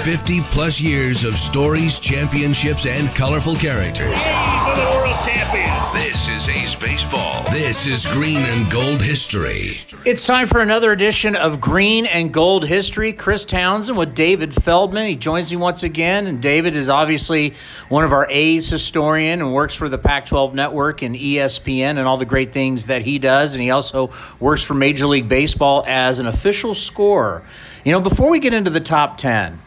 50 plus years of stories, championships, and colorful characters. A's are the world champions. This is A's Baseball. This is Green and Gold History. It's time for another edition of Green and Gold History. Chris Townsend with David Feldman. He joins me once again, and David is obviously one of our A's historian and works for the Pac-12 Network and ESPN and all the great things that he does. And he also works for Major League Baseball as an official scorer. You know, before we get into the top 10,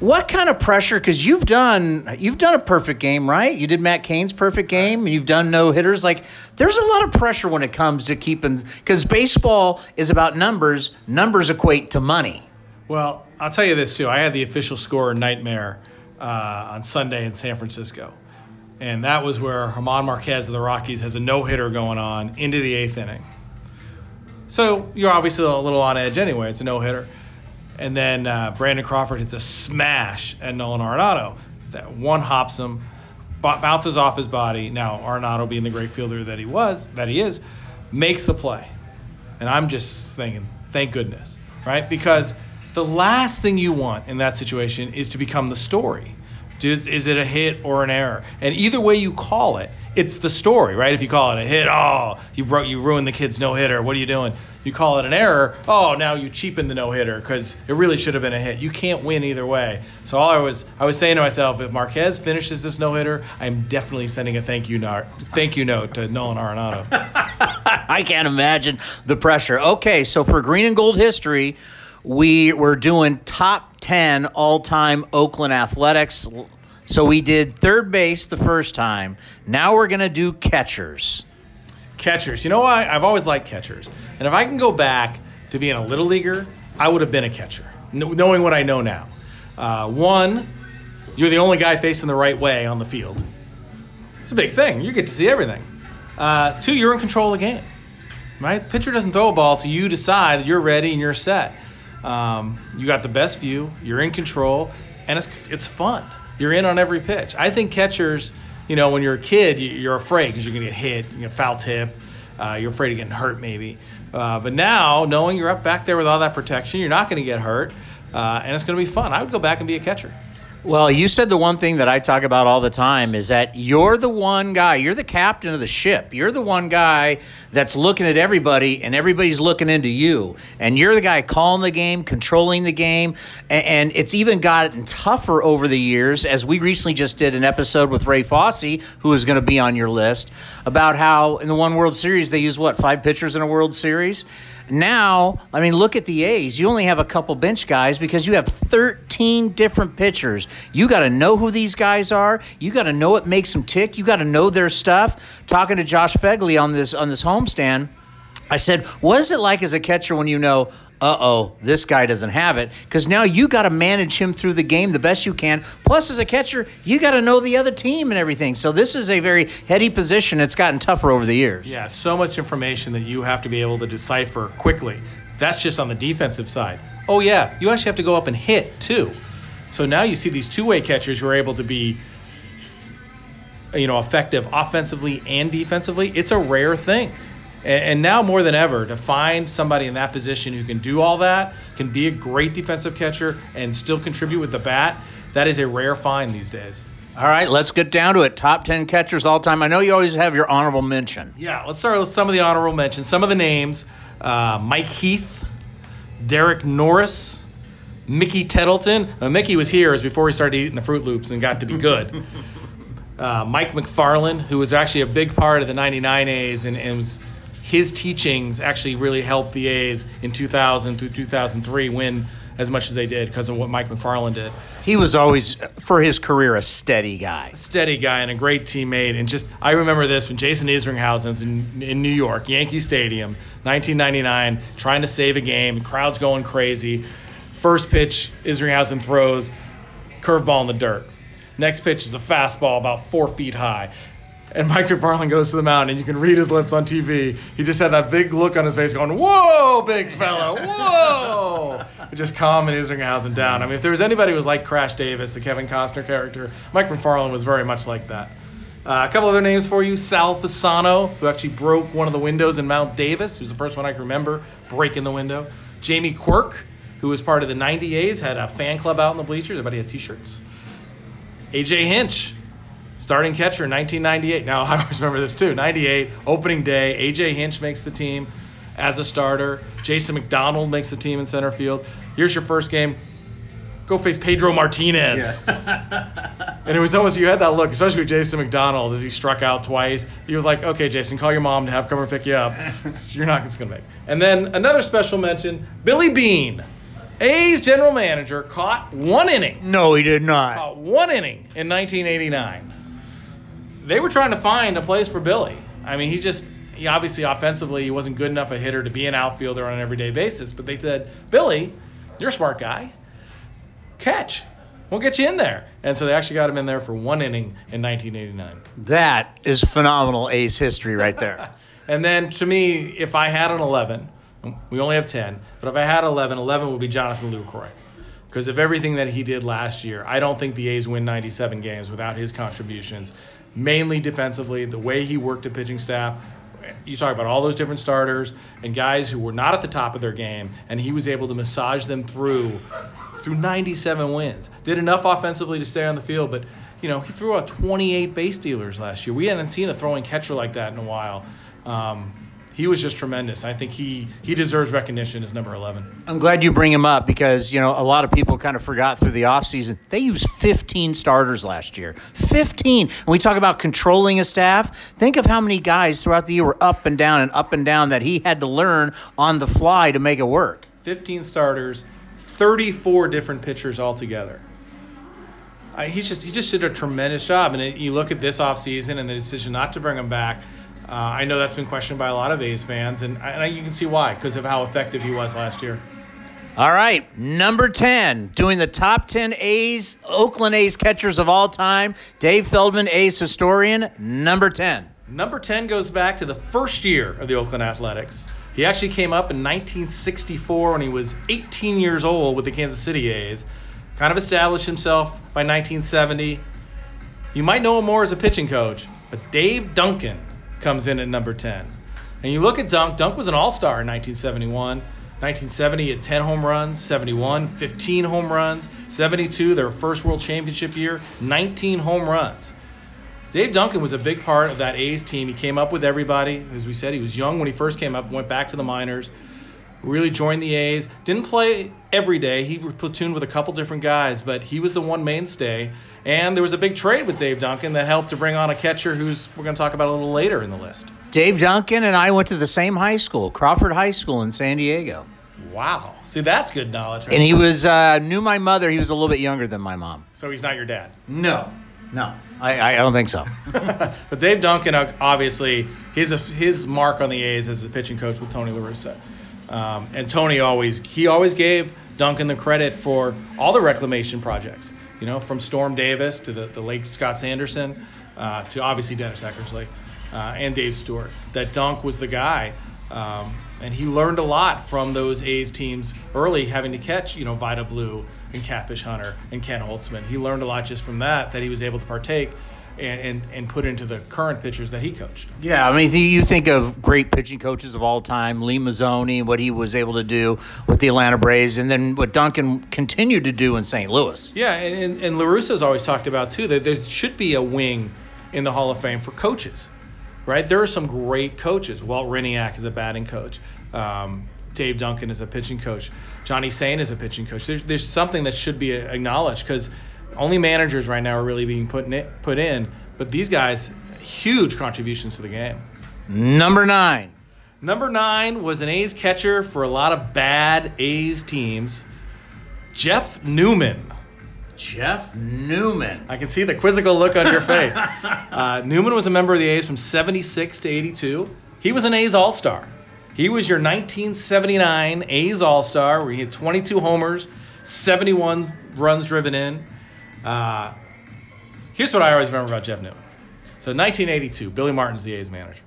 what kind of pressure? Because you've done you've done a perfect game, right? You did Matt Cain's perfect game, and you've done no hitters. Like there's a lot of pressure when it comes to keeping because baseball is about numbers. Numbers equate to money. Well, I'll tell you this too. I had the official score nightmare uh, on Sunday in San Francisco, and that was where German Marquez of the Rockies has a no hitter going on into the eighth inning. So you're obviously a little on edge anyway. It's a no hitter. And then uh, Brandon Crawford hits a smash at Nolan Arenado. That one hops him, bounces off his body. Now Arenado, being the great fielder that he was, that he is, makes the play. And I'm just thinking, thank goodness, right? Because the last thing you want in that situation is to become the story. Is it a hit or an error? And either way you call it, it's the story, right? If you call it a hit, oh, you broke, you ruined the kid's no hitter. What are you doing? You call it an error, oh, now you cheapen the no hitter because it really should have been a hit. You can't win either way. So all I was, I was saying to myself, if Marquez finishes this no hitter, I'm definitely sending a thank you note, thank you note to Nolan Arenado. I can't imagine the pressure. Okay, so for green and gold history, we were doing top 10 all-time Oakland Athletics. So we did third base the first time. Now we're going to do catchers. Catchers. You know why? I've always liked catchers. And if I can go back to being a little leaguer, I would have been a catcher, knowing what I know now. Uh, one, you're the only guy facing the right way on the field. It's a big thing. You get to see everything. Uh, two, you're in control of the game. Right? Pitcher doesn't throw a ball till you decide that you're ready and you're set. Um, you got the best view. You're in control, and it's it's fun. You're in on every pitch. I think catchers, you know, when you're a kid, you're afraid because you're gonna get hit, you get foul tip, uh, you're afraid of getting hurt maybe. Uh, but now, knowing you're up back there with all that protection, you're not gonna get hurt, uh, and it's gonna be fun. I would go back and be a catcher. Well, you said the one thing that I talk about all the time is that you're the one guy, you're the captain of the ship. You're the one guy that's looking at everybody and everybody's looking into you. And you're the guy calling the game, controlling the game. And, it's even gotten tougher over the years, as we recently just did an episode with Ray Fosse, who is going to be on your list, about how in the one World Series they use what, five pitchers in a World Series? Now, I mean, look at the A's. You only have a couple bench guys because you have 13 different pitchers. You got to know who these guys are. You got to know what makes them tick. You got to know their stuff. Talking to Josh Phegley on this on this homestand, I said, "What is it like as a catcher when you know, uh oh, this guy doesn't have it. Because now you got to manage him through the game the best you can. Plus, as a catcher, you got to know the other team and everything. So this is a very heady position. It's gotten tougher over the years. Yeah, so much information that you have to be able to decipher quickly. That's just on the defensive side. Oh, yeah, you actually have to go up and hit, too. So now you see these two way catchers who are able to be. You know, effective offensively and defensively. It's a rare thing. And, now more than ever, to find somebody in that position who can do all that, can be a great defensive catcher, and still contribute with the bat, that is a rare find these days. All right, let's get down to it. Top 10 catchers all time. I know you always have your honorable mention. Yeah, let's start with some of the honorable mentions. Some of the names uh, Mike Heath, Derek Norris, Mickey Tettleton. Uh, Mickey was here as before he started eating the Froot Loops and got to be good. uh, Mike Macfarlane, who was actually a big part of the 99 A's and, and was his teachings actually really helped the A's in 2000 through 2003 win as much as they did because of what Mike Macfarlane did. He was always, for his career, a steady guy. A steady guy and a great teammate. And just, I remember this when Jason Isringhausen's in, in New York, Yankee Stadium, 1999, trying to save a game, crowd's going crazy. First pitch, Isringhausen throws, curveball in the dirt. Next pitch is a fastball about four feet high. And Mike Macfarlane goes to the mound, and you can read his lips on TV. He just had that big look on his face, going, "Whoa, big fella, whoa!" just calm calming Isringhausen down. I mean, if there was anybody who was like Crash Davis, the Kevin Costner character, Mike McFarland was very much like that. Uh, a couple other names for you: Sal Fasano, who actually broke one of the windows in Mount Davis. Was the first one I can remember breaking the window. Jamie Quirk, who was part of the 90 A's, had a fan club out in the bleachers. Everybody had T-shirts. AJ Hinch, starting catcher in 1998. Now I always remember this too. 98 opening day. AJ Hinch makes the team as a starter. Jason McDonald makes the team in center field. Here's your first game. Go face Pedro Martinez. Yeah. and it was almost you had that look, especially with Jason McDonald as he struck out twice. He was like, "Okay, Jason, call your mom to have come and pick you up. You're not just gonna make." And then another special mention: Billy Beane. A's general manager caught one inning. No, he did not. Caught one inning in 1989. They were trying to find a place for Billy. I mean, he just he obviously offensively he wasn't good enough a hitter to be an outfielder on an everyday basis. But they said, Billy, you're a smart guy. Catch. We'll get you in there. And so they actually got him in there for one inning in 1989. That is phenomenal A's history right there. and then to me, if I had an 11, we only have 10, but if I had 11, 11 would be Jonathan Lucroy. Because of everything that he did last year, I don't think the A's win 97 games without his contributions, mainly defensively, the way he worked the pitching staff. You talk about all those different starters and guys who were not at the top of their game, and he was able to massage them through through 97 wins. Did enough offensively to stay on the field, but you know he threw out 28 base stealers last year. We hadn't seen a throwing catcher like that in a while. Um, he was just tremendous. I think he he deserves recognition as number 11. I'm glad you bring him up because you know a lot of people kind of forgot through the offseason. They used 15 starters last year. 15. When we talk about controlling a staff, think of how many guys throughout the year were up and down and up and down that he had to learn on the fly to make it work. 15 starters, 34 different pitchers altogether. I, he just he just did a tremendous job. And it, you look at this offseason and the decision not to bring him back uh, I know that's been questioned by a lot of A's fans, and, and you can see why because of how effective he was last year. All right, number 10, doing the top 10 A's, Oakland A's catchers of all time, Dave Feldman, A's historian, number 10. Number 10 goes back to the first year of the Oakland Athletics. He actually came up in 1964 when he was 18 years old with the Kansas City A's. Kind of established himself by 1970. You might know him more as a pitching coach, but Dave Duncan comes in at number 10. And you look at Dunk, Dunk was an all star in 1971. 1970, he had 10 home runs, 71, 15 home runs, 72, their first world championship year, 19 home runs. Dave Duncan was a big part of that A's team. He came up with everybody. As we said, he was young when he first came up, went back to the minors, really joined the A's. Didn't play every day. He platooned with a couple different guys, but he was the one mainstay. And there was a big trade with Dave Duncan that helped to bring on a catcher who's we're going to talk about a little later in the list. Dave Duncan and I went to the same high school, Crawford High School in San Diego. Wow. See, that's good knowledge. Right? And he was uh, knew my mother. He was a little bit younger than my mom. So he's not your dad. No. No, I, I don't think so. but Dave Duncan, obviously, his his mark on the A's as a pitching coach with Tony La Russa. Um, and Tony always he always gave Duncan the credit for all the reclamation projects you know, from Storm Davis to the, the late Scott Sanderson uh, to obviously Dennis Eckersley uh, and Dave Stewart. That Dunk was the guy. Um, and he learned a lot from those A's teams early, having to catch, you know, Vida Blue and Catfish Hunter and Ken Holtzman. He learned a lot just from that that he was able to partake and, and, and put into the current pitchers that he coached. Yeah, I mean, you think of great pitching coaches of all time, Leo Mazzone, what he was able to do with the Atlanta Braves, and then what Duncan continued to do in St. Louis. Yeah, and, and, and La Russa's always talked about, too, that there should be a wing in the Hall of Fame for coaches, right? There are some great coaches. Walt Hriniak is a batting coach. Um, Dave Duncan is a pitching coach. Johnny Sain is a pitching coach. There's, there's something that should be acknowledged because – only managers right now are really being put in, put in, but these guys huge contributions to the game. Number nine. Number nine was an A's catcher for a lot of bad A's teams, Jeff Newman. Jeff Newman. I can see the quizzical look on your face. Uh, Newman was a member of the A's from 76 to 82. He was an A's All Star. He was your 1979 A's All Star, where he had 22 homers, 71 runs driven in. Uh, here's what I always remember about Jeff Newman. So 1982, Billy Martin's the A's manager.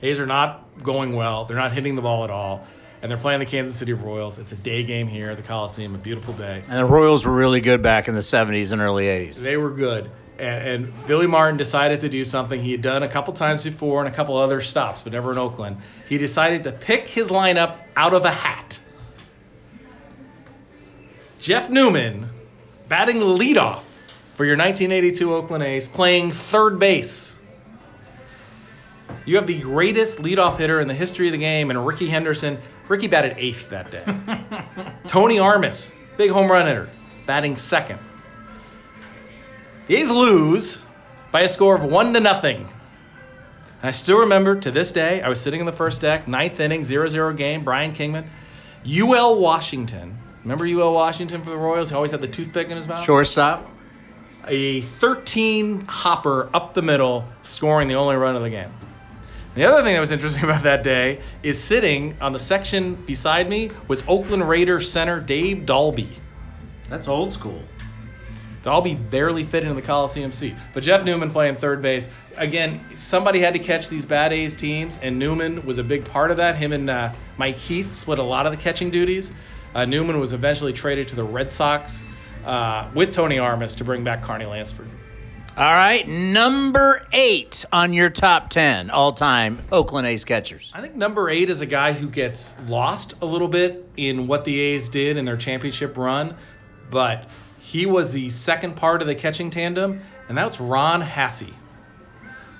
A's are not going well. They're not hitting the ball at all. And they're playing the Kansas City Royals. It's a day game here at the Coliseum, a beautiful day. And the Royals were really good back in the 70s and early 80s. They were good. And, and Billy Martin decided to do something he had done a couple times before and a couple other stops, but never in Oakland. He decided to pick his lineup out of a hat. Jeff Newman batting leadoff for your 1982 Oakland A's, playing third base. You have the greatest leadoff hitter in the history of the game, and Rickey Henderson. Rickey batted eighth that day. Tony Armas, big home run hitter, batting second. The A's lose by a score of one to nothing. And I still remember to this day, I was sitting in the first deck, ninth inning, 0-0 game, Brian Kingman. UL Washington. Remember UL Washington for the Royals? He always had the toothpick in his mouth. Shortstop. A 13 hopper up the middle, scoring the only run of the game. The other thing that was interesting about that day is sitting on the section beside me was Oakland Raiders center Dave Dalby. That's old school. Dalby barely fit into the Coliseum seat. But Jeff Newman playing third base. Again, somebody had to catch these bad A's teams, and Newman was a big part of that. Him and uh, Mike Heath split a lot of the catching duties. Uh, Newman was eventually traded to the Red Sox uh, with Tony Armas to bring back Carney Lansford. All right, number eight on your top 10 all time Oakland A's catchers. I think number eight is a guy who gets lost a little bit in what the A's did in their championship run, but he was the second part of the catching tandem, and that's Ron Hassey.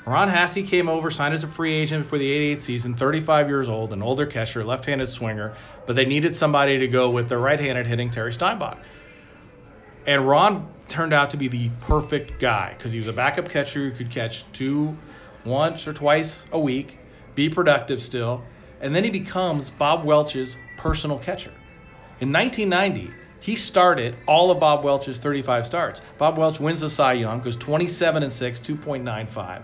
Ron Hassey came over, signed as a free agent for the 88 season, 35 years old, an older catcher, left handed swinger, but they needed somebody to go with the right handed hitting Terry Steinbach. And Ron turned out to be the perfect guy because he was a backup catcher who could catch two, once or twice a week, be productive still, and then he becomes Bob Welch's personal catcher. In 1990, he started all of Bob Welch's 35 starts. Bob Welch wins the Cy Young, goes 27 and 6, 2.95.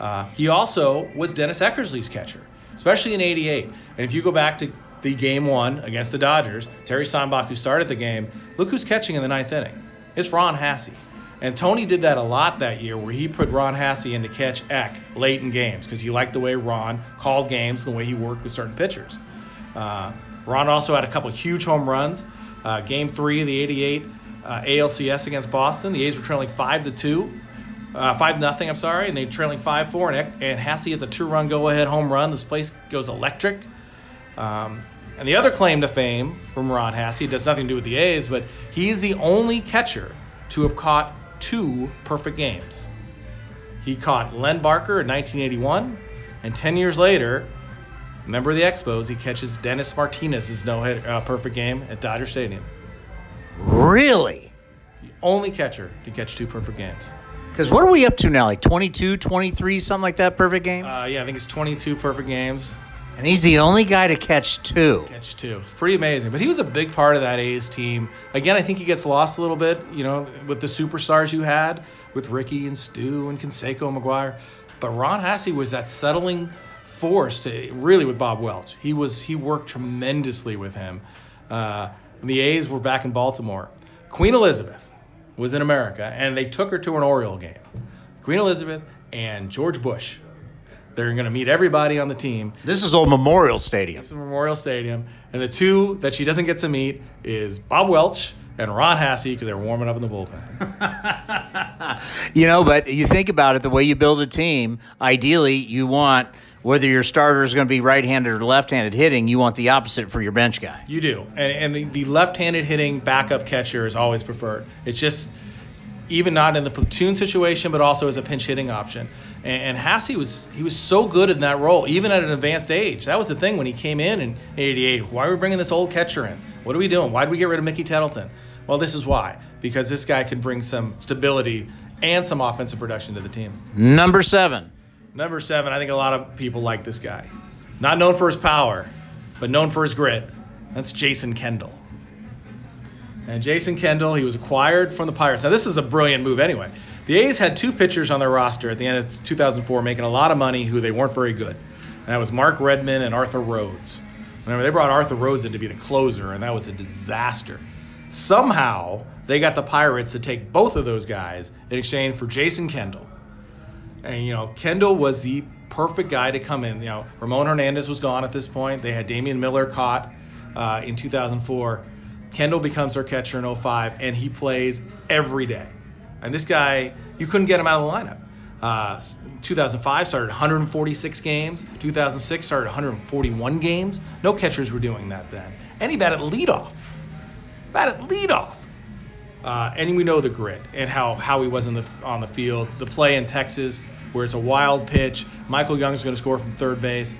Uh, he also was Dennis Eckersley's catcher, especially in '88. And if you go back to the game one against the Dodgers, Terry Steinbach, who started the game, look who's catching in the ninth inning. It's Ron Hassey. And Tony did that a lot that year where he put Ron Hassey in to catch Eck late in games because he liked the way Ron called games and the way he worked with certain pitchers. Uh, Ron also had a couple huge home runs. Uh, game three of the 88 uh, ALCS against Boston, the A's were trailing 5 to 2. Uh, five nothing. I'm sorry, and they're trailing five four, and, and Hassey hits a two-run go-ahead home run. This place goes electric. Um, and the other claim to fame from Ron Hassey does nothing to do with the A's, but he's the only catcher to have caught two perfect games. He caught Len Barker in 1981, and 10 years later, member of the Expos, he catches Dennis Martinez's no-hit uh, perfect game at Dodger Stadium. Really? The only catcher to catch two perfect games. Because what are we up to now? Like 22, 23, something like that, perfect games? Uh, yeah, I think it's 22 perfect games. and he's the only guy to catch two. Catch two. It's pretty amazing. But he was a big part of that A's team. Again, I think he gets lost a little bit, you know, with the superstars you had with Rickey and Stu and Canseco and McGwire. But Ron Hassey was that settling force to really with Bob Welch. He was he worked tremendously with him. Uh, the A's were back in Baltimore. Queen Elizabeth was in America, and they took her to an Oriole game. Queen Elizabeth and George Bush. They're going to meet everybody on the team. This is old Memorial Stadium. It's the Memorial Stadium, and the two that she doesn't get to meet is Bob Welch and Ron Hassey because they're warming up in the bullpen. you know, but you think about it, the way you build a team, ideally you want whether your starter is going to be right-handed or left-handed hitting, you want the opposite for your bench guy. You do, and, and the, the left-handed hitting backup catcher is always preferred. It's just even not in the platoon situation, but also as a pinch hitting option. And, and Hassey was he was so good in that role, even at an advanced age. That was the thing when he came in in '88. Why are we bringing this old catcher in? What are we doing? Why did we get rid of Mickey Tettleton? Well, this is why. Because this guy can bring some stability and some offensive production to the team. Number seven. Number seven, I think a lot of people like this guy. Not known for his power, but known for his grit. That's Jason Kendall. And Jason Kendall, he was acquired from the Pirates. Now, this is a brilliant move anyway. The A's had two pitchers on their roster at the end of 2004 making a lot of money who they weren't very good. And that was Mark Redman and Arthur Rhodes. Remember, they brought Arthur Rhodes in to be the closer, and that was a disaster. Somehow, they got the Pirates to take both of those guys in exchange for Jason Kendall. And, you know, Kendall was the perfect guy to come in. You know, Ramon Hernandez was gone at this point. They had Damian Miller caught uh, in 2004. Kendall becomes their catcher in 05, and he plays every day. And this guy, you couldn't get him out of the lineup. Uh, 2005 started 146 games. 2006 started 141 games. No catchers were doing that then. And he batted leadoff. Batted leadoff. Uh, and we know the grit and how, how he was in the, on the field. The play in Texas, where it's a wild pitch. Michael Young's going to score from third base.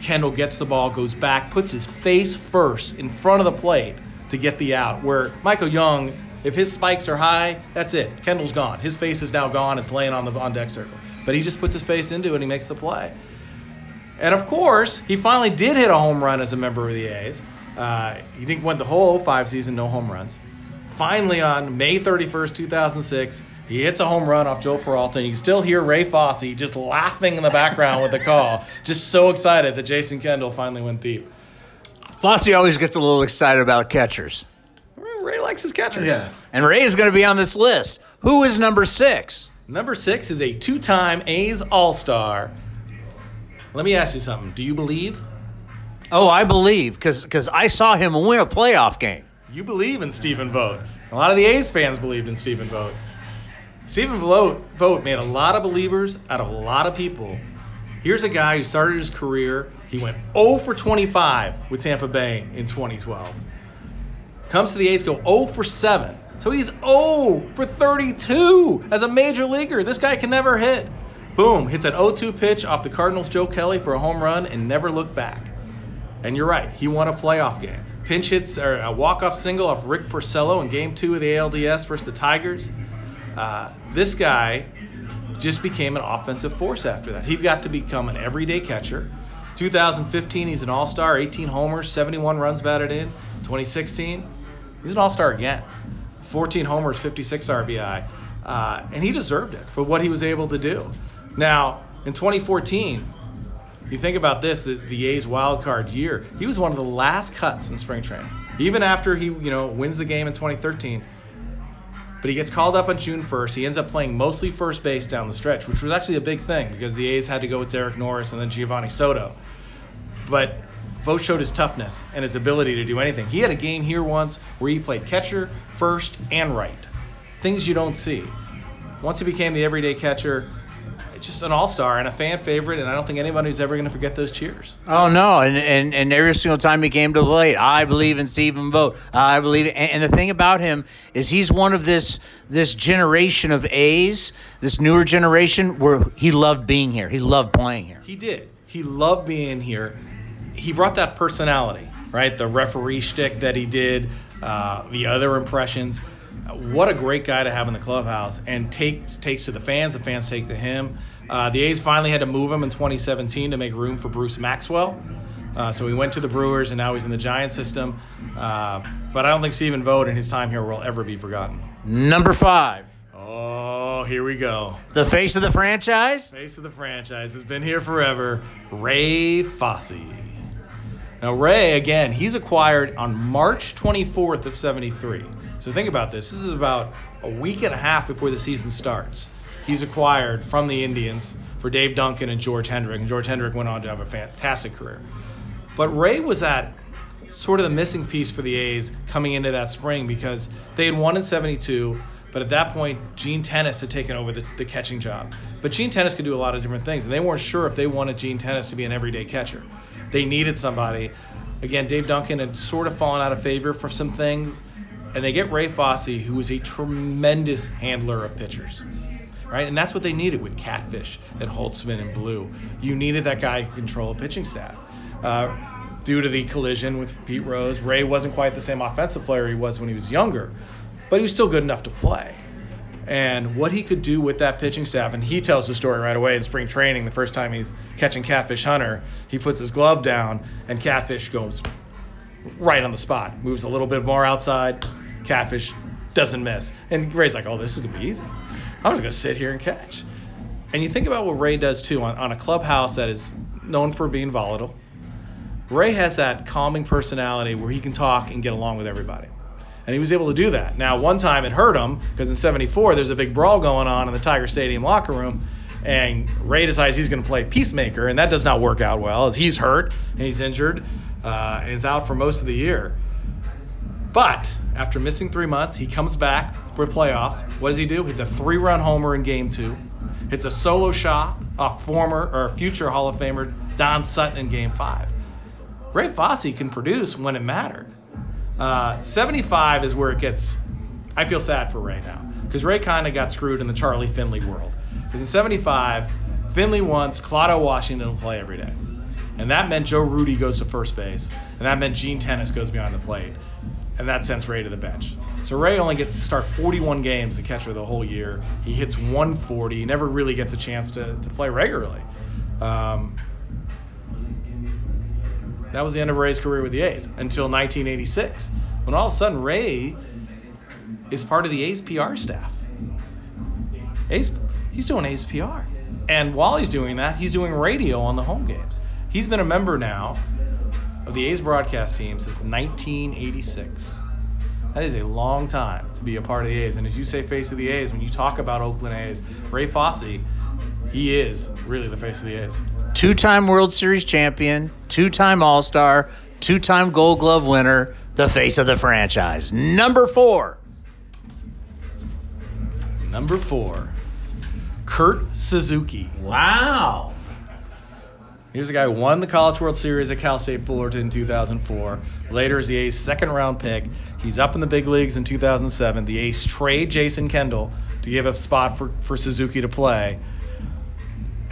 Kendall gets the ball, goes back, puts his face first in front of the plate to get the out. Where Michael Young, if his spikes are high, that's it. Kendall's gone. His face is now gone. It's laying on the on deck circle. But he just puts his face into it and he makes the play. And of course, he finally did hit a home run as a member of the A's. Uh, he didn't went the whole 05 season, no home runs. Finally, on May 31st, 2006, he hits a home run off Joe Peralta. And you can still hear Ray Fosse just laughing in the background with the call, just so excited that Jason Kendall finally went deep. Fosse always gets a little excited about catchers. Ray likes his catchers. Yeah. And Ray is going to be on this list. Who is number six? Number six is a two-time A's All-Star. Let me ask you something. Do you believe? Oh, I believe because I saw him win a playoff game. You believe in Stephen Vogt. A lot of the A's fans believed in Stephen Vogt. Stephen Vogt, made a lot of believers out of a lot of people. Here's a guy who started his career. He went 0 for 25 with Tampa Bay in 2012. Comes to the A's, go 0 for 7. So he's 0 for 32 as a major leaguer. This guy can never hit. Boom, hits an 0-2 pitch off the Cardinals' Joe Kelly for a home run and never looked back. And you're right, he won a playoff game. Pinch hits or a walk-off single off Rick Porcello in Game Two of the ALDS versus the Tigers. Uh, this guy just became an offensive force after that. He got to become an everyday catcher. 2015, he's an All-Star, 18 homers, 71 runs batted in. 2016, he's an All-Star again, 14 homers, 56 RBI, uh, and he deserved it for what he was able to do. Now, in 2014, you think about this, the, the A's wild card year, he was one of the last cuts in spring training. Even after he, you know, wins the game in 2013, but he gets called up on June 1st. He ends up playing mostly first base down the stretch, which was actually a big thing because the A's had to go with Derek Norris and then Geovany Soto. But Vogt showed his toughness and his ability to do anything. He had a game here once where he played catcher, first, and right. Things you don't see. Once he became the everyday catcher, just an all-star and a fan favorite, and I don't think anybody's ever going to forget those cheers. Oh no, and, and and every single time he came to the plate, I believe in Stephen Vogt. I believe, and, and the thing about him is he's one of this this generation of A's, this newer generation where he loved being here. He loved playing here. He did. He loved being here. He brought that personality, right? The referee shtick that he did, uh, the other impressions what a great guy to have in the clubhouse and takes takes to the fans. The fans take to him. Uh, the A's finally had to move him in 2017 to make room for Bruce Maxwell. Uh, so he went to the Brewers and now he's in the Giant system. Uh, but I don't think Stephen Vogt and his time here will ever be forgotten. Number five. Oh, here we go. The face of the franchise? Face of the franchise has been here forever. Ray Fosse. Now Ray, again, he's acquired on March 24th of 73. So think about this. This is about a week and a half before the season starts. He's acquired from the Indians for Dave Duncan and George Hendrick, and George Hendrick went on to have a fantastic career. But Ray was that sort of the missing piece for the A's coming into that spring because they had won in 72, but at that point, Gene Tenace had taken over the, the catching job. But Gene Tenace could do a lot of different things, and they weren't sure if they wanted Gene Tenace to be an everyday catcher. They needed somebody. Again, Dave Duncan had sort of fallen out of favor for some things, and they get Ray Fosse, who is a tremendous handler of pitchers. Right? And that's what they needed with Catfish and Holtzman and Blue. You needed that guy who control a pitching staff. Uh, due to the collision with Pete Rose, Ray wasn't quite the same offensive player he was when he was younger, but he was still good enough to play. and what he could do with that pitching staff. And he tells the story right away in spring training. The first time he's catching Catfish Hunter, he puts his glove down, and Catfish goes right on the spot. Moves a little bit more outside. Catfish doesn't miss. And Ray's like, oh, this is going to be easy. I'm just going to sit here and catch. And you think about what Ray does too on, on a clubhouse that is known for being volatile. Ray has that calming personality where he can talk and get along with everybody. And he was able to do that. Now, one time it hurt him because in 74 there's a big brawl going on in the Tiger Stadium locker room. And Ray decides he's going to play peacemaker, and that does not work out well as he's hurt and he's injured uh, and is out for most of the year. But after missing three months, he comes back for playoffs. What does he do? Hits a three-run homer in Game Two. Hits a solo shot off former or future Hall of Famer Don Sutton in Game Five. Ray Fosse can produce when it mattered. Uh, 75 is where it gets. I feel sad for Ray now because Ray kind of got screwed in the Charlie Finley world. Because in 75, Finley wants Claudell Washington to play every day, and that meant Joe Rudi goes to first base, and that meant Gene Tenace goes behind the plate, and that sends Ray to the bench. So Ray only gets to start 41 games as catcher the whole year. He hits 140. He never really gets a chance to, to play regularly. Um, that was the end of Ray's career with the A's until 1986, when all of a sudden Ray is part of the A's PR staff. A's, he's doing A's PR. And while he's doing that, he's doing radio on the home games. He's been a member now of the A's broadcast team since 1986. That is a long time to be a part of the A's. And as you say, face of the A's, when you talk about Oakland A's, Ray Fosse, he is really the face of the A's two time World Series champion, two time All Star, two time Gold Glove winner, the face of the franchise. Number four. Number four, Kurt Suzuki. Wow. Here's a guy who won the College World Series at Cal State Fullerton in 2004. Later, is the A's second round pick. He's up in the big leagues in 2007. The A's trade Jason Kendall to give a spot for, for Suzuki to play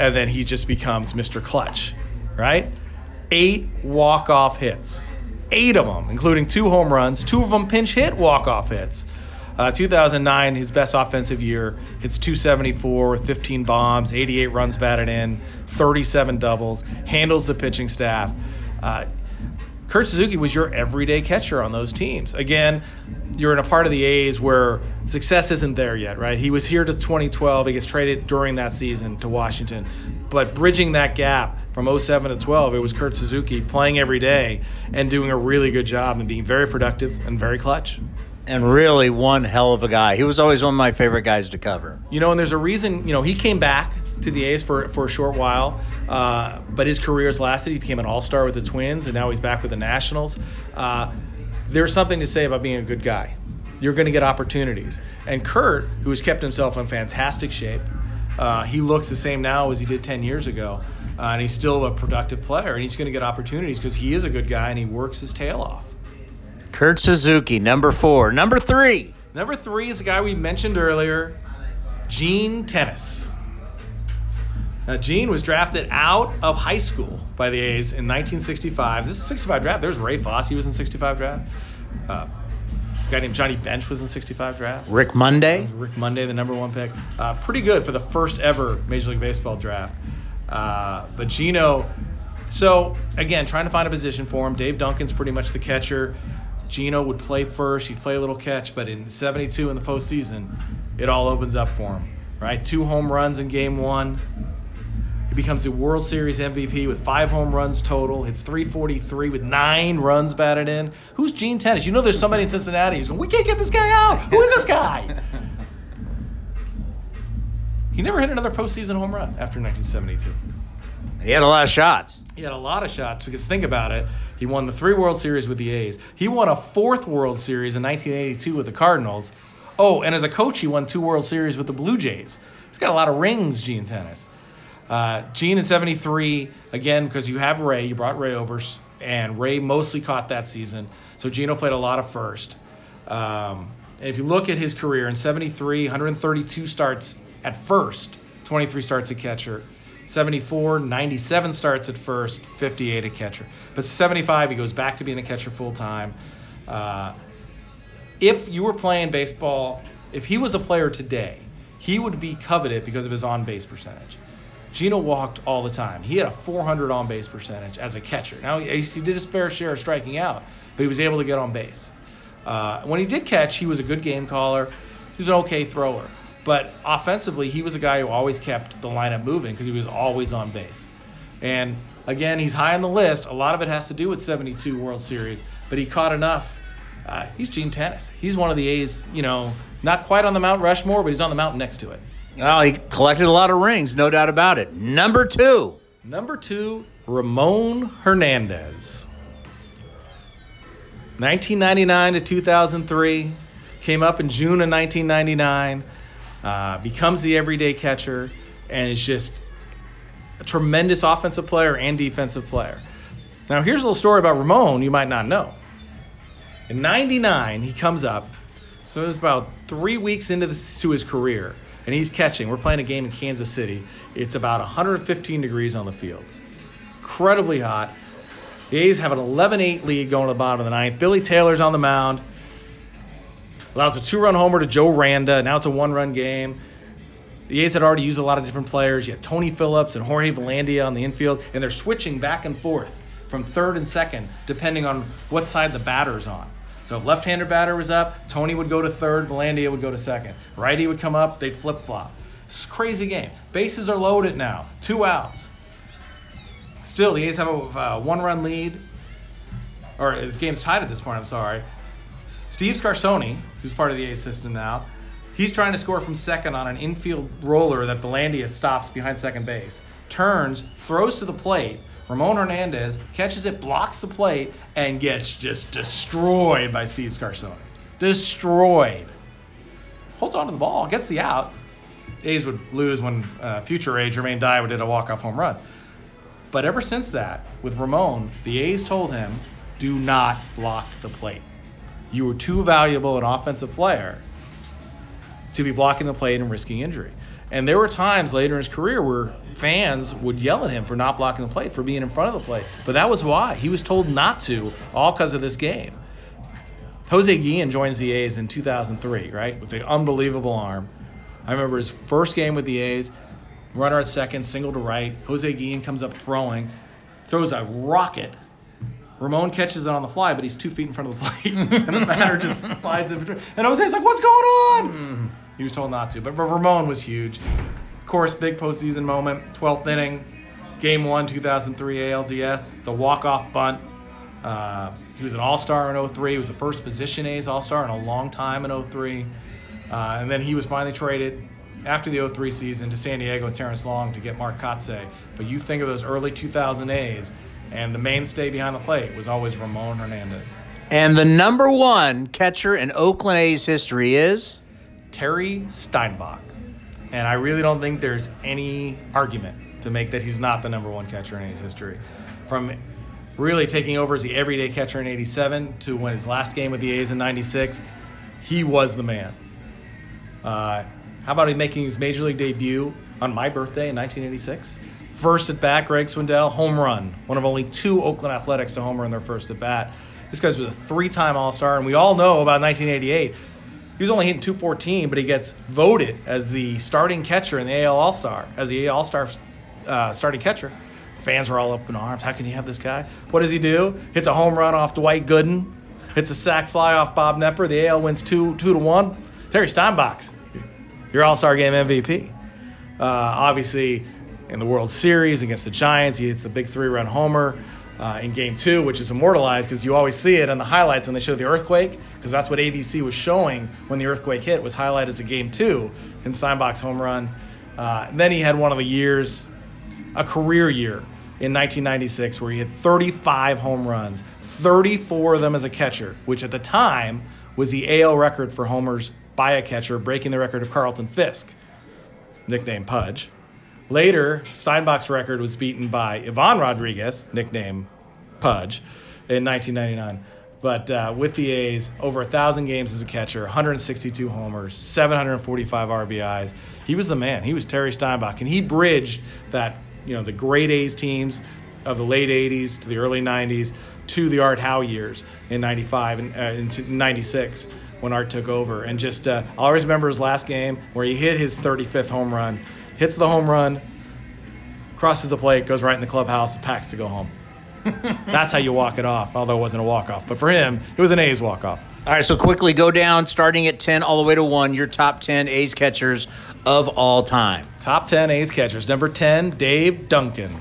and then he just becomes Mr. Clutch, right? Eight walk-off hits, eight of them, including two home runs, two of them pinch hit walk-off hits. Uh, 2009, his best offensive year, hits 274 with 15 bombs, 88 runs batted in, 37 doubles, handles the pitching staff. Uh, Kurt Suzuki was your everyday catcher on those teams. Again, you're in a part of the A's where success isn't there yet, right? He was here to 2012. He gets traded during that season to Washington. But bridging that gap from 07 to 12, it was Kurt Suzuki playing every day and doing a really good job and being very productive and very clutch. And really one hell of a guy. He was always one of my favorite guys to cover. You know, and there's a reason, you know, he came back to the A's for, for a short while. Uh, but his career has lasted. He became an All Star with the Twins, and now he's back with the Nationals. Uh, there's something to say about being a good guy. You're going to get opportunities. And Kurt, who has kept himself in fantastic shape, uh, he looks the same now as he did 10 years ago, uh, and he's still a productive player, and he's going to get opportunities because he is a good guy and he works his tail off. Kurt Suzuki, number four. Number three. Number three is a guy we mentioned earlier, Gene Tenace. Now, Gene was drafted out of high school by the A's in 1965. This is 65 draft. There's Ray Fosse. He was in 65 draft. Uh, a guy named Johnny Bench was in 65 draft. Rick Monday. Rick Monday, the number one pick. Uh, pretty good for the first ever Major League Baseball draft. Uh, but Gino, so again, trying to find a position for him. Dave Duncan's pretty much the catcher. Gino would play first. He'd play a little catch, but in 72 in the postseason, it all opens up for him. Right, two home runs in Game One He becomes the World Series MVP with five home runs total, hits 343 with nine runs batted in. Who's Gene Tenace? You know there's somebody in Cincinnati who's going, we can't get this guy out. Who is this guy? he never hit another postseason home run after 1972. He had a lot of shots. He had a lot of shots because think about it. He won the three World Series with the A's. He won a fourth World Series in 1982 with the Cardinals. Oh, and as a coach, he won two World Series with the Blue Jays. He's got a lot of rings, Gene Tenace. Uh, Gene in 73, again, because you have Ray, you brought Ray over, and Ray mostly caught that season. So Gino played a lot of first. Um, and if you look at his career in 73, 132 starts at first, 23 starts at catcher. 74, 97 starts at first, 58 at catcher. But 75, he goes back to being a catcher full time. Uh, if you were playing baseball if he was a player today, he would be coveted because of his on base percentage. Gino walked all the time. He had a 400 on base percentage as a catcher. Now, he, he did his fair share of striking out, but he was able to get on base. Uh, when he did catch, he was a good game caller. He was an okay thrower. But offensively, he was a guy who always kept the lineup moving because he was always on base. And again, he's high on the list. A lot of it has to do with 72 World Series, but he caught enough. Uh, he's Gene Tenace. He's one of the A's, you know, not quite on the Mount Rushmore, but he's on the mountain next to it. Well, he collected a lot of rings, no doubt about it. Number two. Number two, Ramon Hernandez. 1999 to 2003, came up in June of 1999, uh, becomes the everyday catcher, and is just a tremendous offensive player and defensive player. Now, here's a little story about Ramon you might not know. In 99, he comes up, so it was about three weeks into the, to his career and he's catching. We're playing a game in Kansas City. It's about 115 degrees on the field. Incredibly hot. The A's have an 11-8 lead going to the bottom of the ninth. Billy Taylor's on the mound. Allows a two-run homer to Joe Randa. Now it's a one-run game. The A's had already used a lot of different players. You had Tony Phillips and Jorge Velandia on the infield, and they're switching back and forth from third and second depending on what side the batter's on. So if left-hander batter was up, Tony would go to third, Velandia would go to second. Righty would come up, they'd flip-flop. It's a crazy game. Bases are loaded now, two outs. Still, the A's have a uh, one-run lead, or this game's tied at this point. I'm sorry. Steve Scarsone, who's part of the A's system now, he's trying to score from second on an infield roller that Velandia stops behind second base. Turns, throws to the plate. Ramon Hernandez catches it, blocks the plate, and gets just destroyed by Steve Scarsone. Destroyed. Holds on to the ball, gets the out. A's would lose when uh, future A Jermaine Dye did a walk-off home run. But ever since that, with Ramon, the A's told him, do not block the plate. You were too valuable an offensive player to be blocking the plate and risking injury. And there were times later in his career where fans would yell at him for not blocking the plate, for being in front of the plate. But that was why. He was told not to, all because of this game. Jose Guillen joins the A's in 2003, right, with an unbelievable arm. I remember his first game with the A's, runner at second, single to right. Jose Guillen comes up throwing, throws a rocket. Ramon catches it on the fly, but he's two feet in front of the plate, and the batter just slides in between. And Jose's like, "What's going on?" He was told not to, but Ramon was huge. Of course, big postseason moment, 12th inning, Game One, 2003 ALDS, the walk-off bunt. Uh, he was an All-Star in 03. He was the first position A's All-Star in a long time in 03. Uh, and then he was finally traded after the 03 season to San Diego with Terrence Long to get Mark Kotsay. But you think of those early 2000 A's, and the mainstay behind the plate was always Ramon Hernandez. And the number one catcher in Oakland A's history is Terry Steinbach. And I really don't think there's any argument to make that he's not the number one catcher in A's history. From really taking over as the everyday catcher in 87 to when his last game with the A's in 96, he was the man. Uh, how about him making his major league debut on my birthday in 1986? First at bat, Greg Swindell, home run. One of only two Oakland Athletics to homer in their first at bat. This guy's was a three-time All-Star, and we all know about 1988. He was only hitting 214, but he gets voted as the starting catcher in the AL All-Star, as the AL All-Star uh, starting catcher. Fans are all up in arms. How can you have this guy? What does he do? Hits a home run off Dwight Gooden. Hits a sac fly off Bob Knepper. The AL wins two two to one. Terry Steinbach's your All-Star Game MVP. Uh, obviously, in the World Series against the Giants, he hits a big three-run homer uh, in Game Two, which is immortalized because you always see it in the highlights when they show the earthquake, because that's what ABC was showing when the earthquake hit was highlighted as a Game Two in Steinbach's home run. Uh, then he had one of the years, a career year in 1996, where he had 35 home runs, 34 of them as a catcher, which at the time was the AL record for homers by a catcher, breaking the record of Carlton Fisk, nicknamed Pudge. Later, Steinbach's record was beaten by Ivan Rodriguez, nicknamed Pudge, in 1999. But uh, with the A's, over 1,000 games as a catcher, 162 homers, 745 RBIs. He was the man. He was Terry Steinbach, and he bridged that, you know, the great A's teams of the late 80s to the early 90s to the Art Howe years in 95 and uh, in 96. when Art took over. And just, uh, I always remember his last game where he hit his 35th home run, hits the home run, crosses the plate, goes right in the clubhouse, packs to go home. That's how you walk it off, although it wasn't a walk off. But for him, it was an A's walk off. All right, so quickly go down, starting at 10 all the way to 1, your top 10 A's catchers of all time. Top 10 A's catchers. Number 10, Dave Duncan.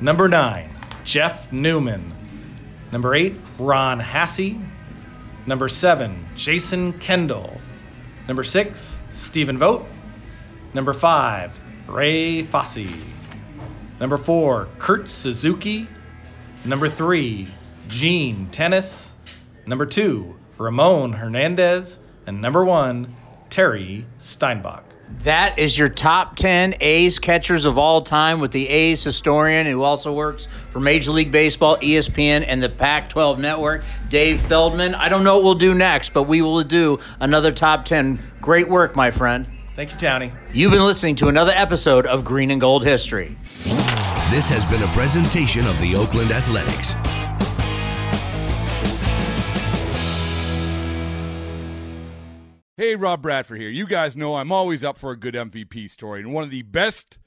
Number 9, Jeff Newman. Number 8, Ron Hassey. Number 7, Jason Kendall. Number 6, Stephen Vogt. Number 5, Ray Fosse. Number 4, Kurt Suzuki. Number 3, Gene Tenace. Number 2, Ramon Hernandez. And number 1, Terry Steinbach. That is your top 10 A's catchers of all time with the A's historian who also works for Major League Baseball, ESPN, and the Pac 12 network, Dave Feldman. I don't know what we'll do next, but we will do another top 10. Great work, my friend. Thank you, Townie. You've been listening to another episode of Green and Gold History. This has been a presentation of the Oakland Athletics. Hey, Rob Bradford here. You guys know I'm always up for a good MVP story, and one of the best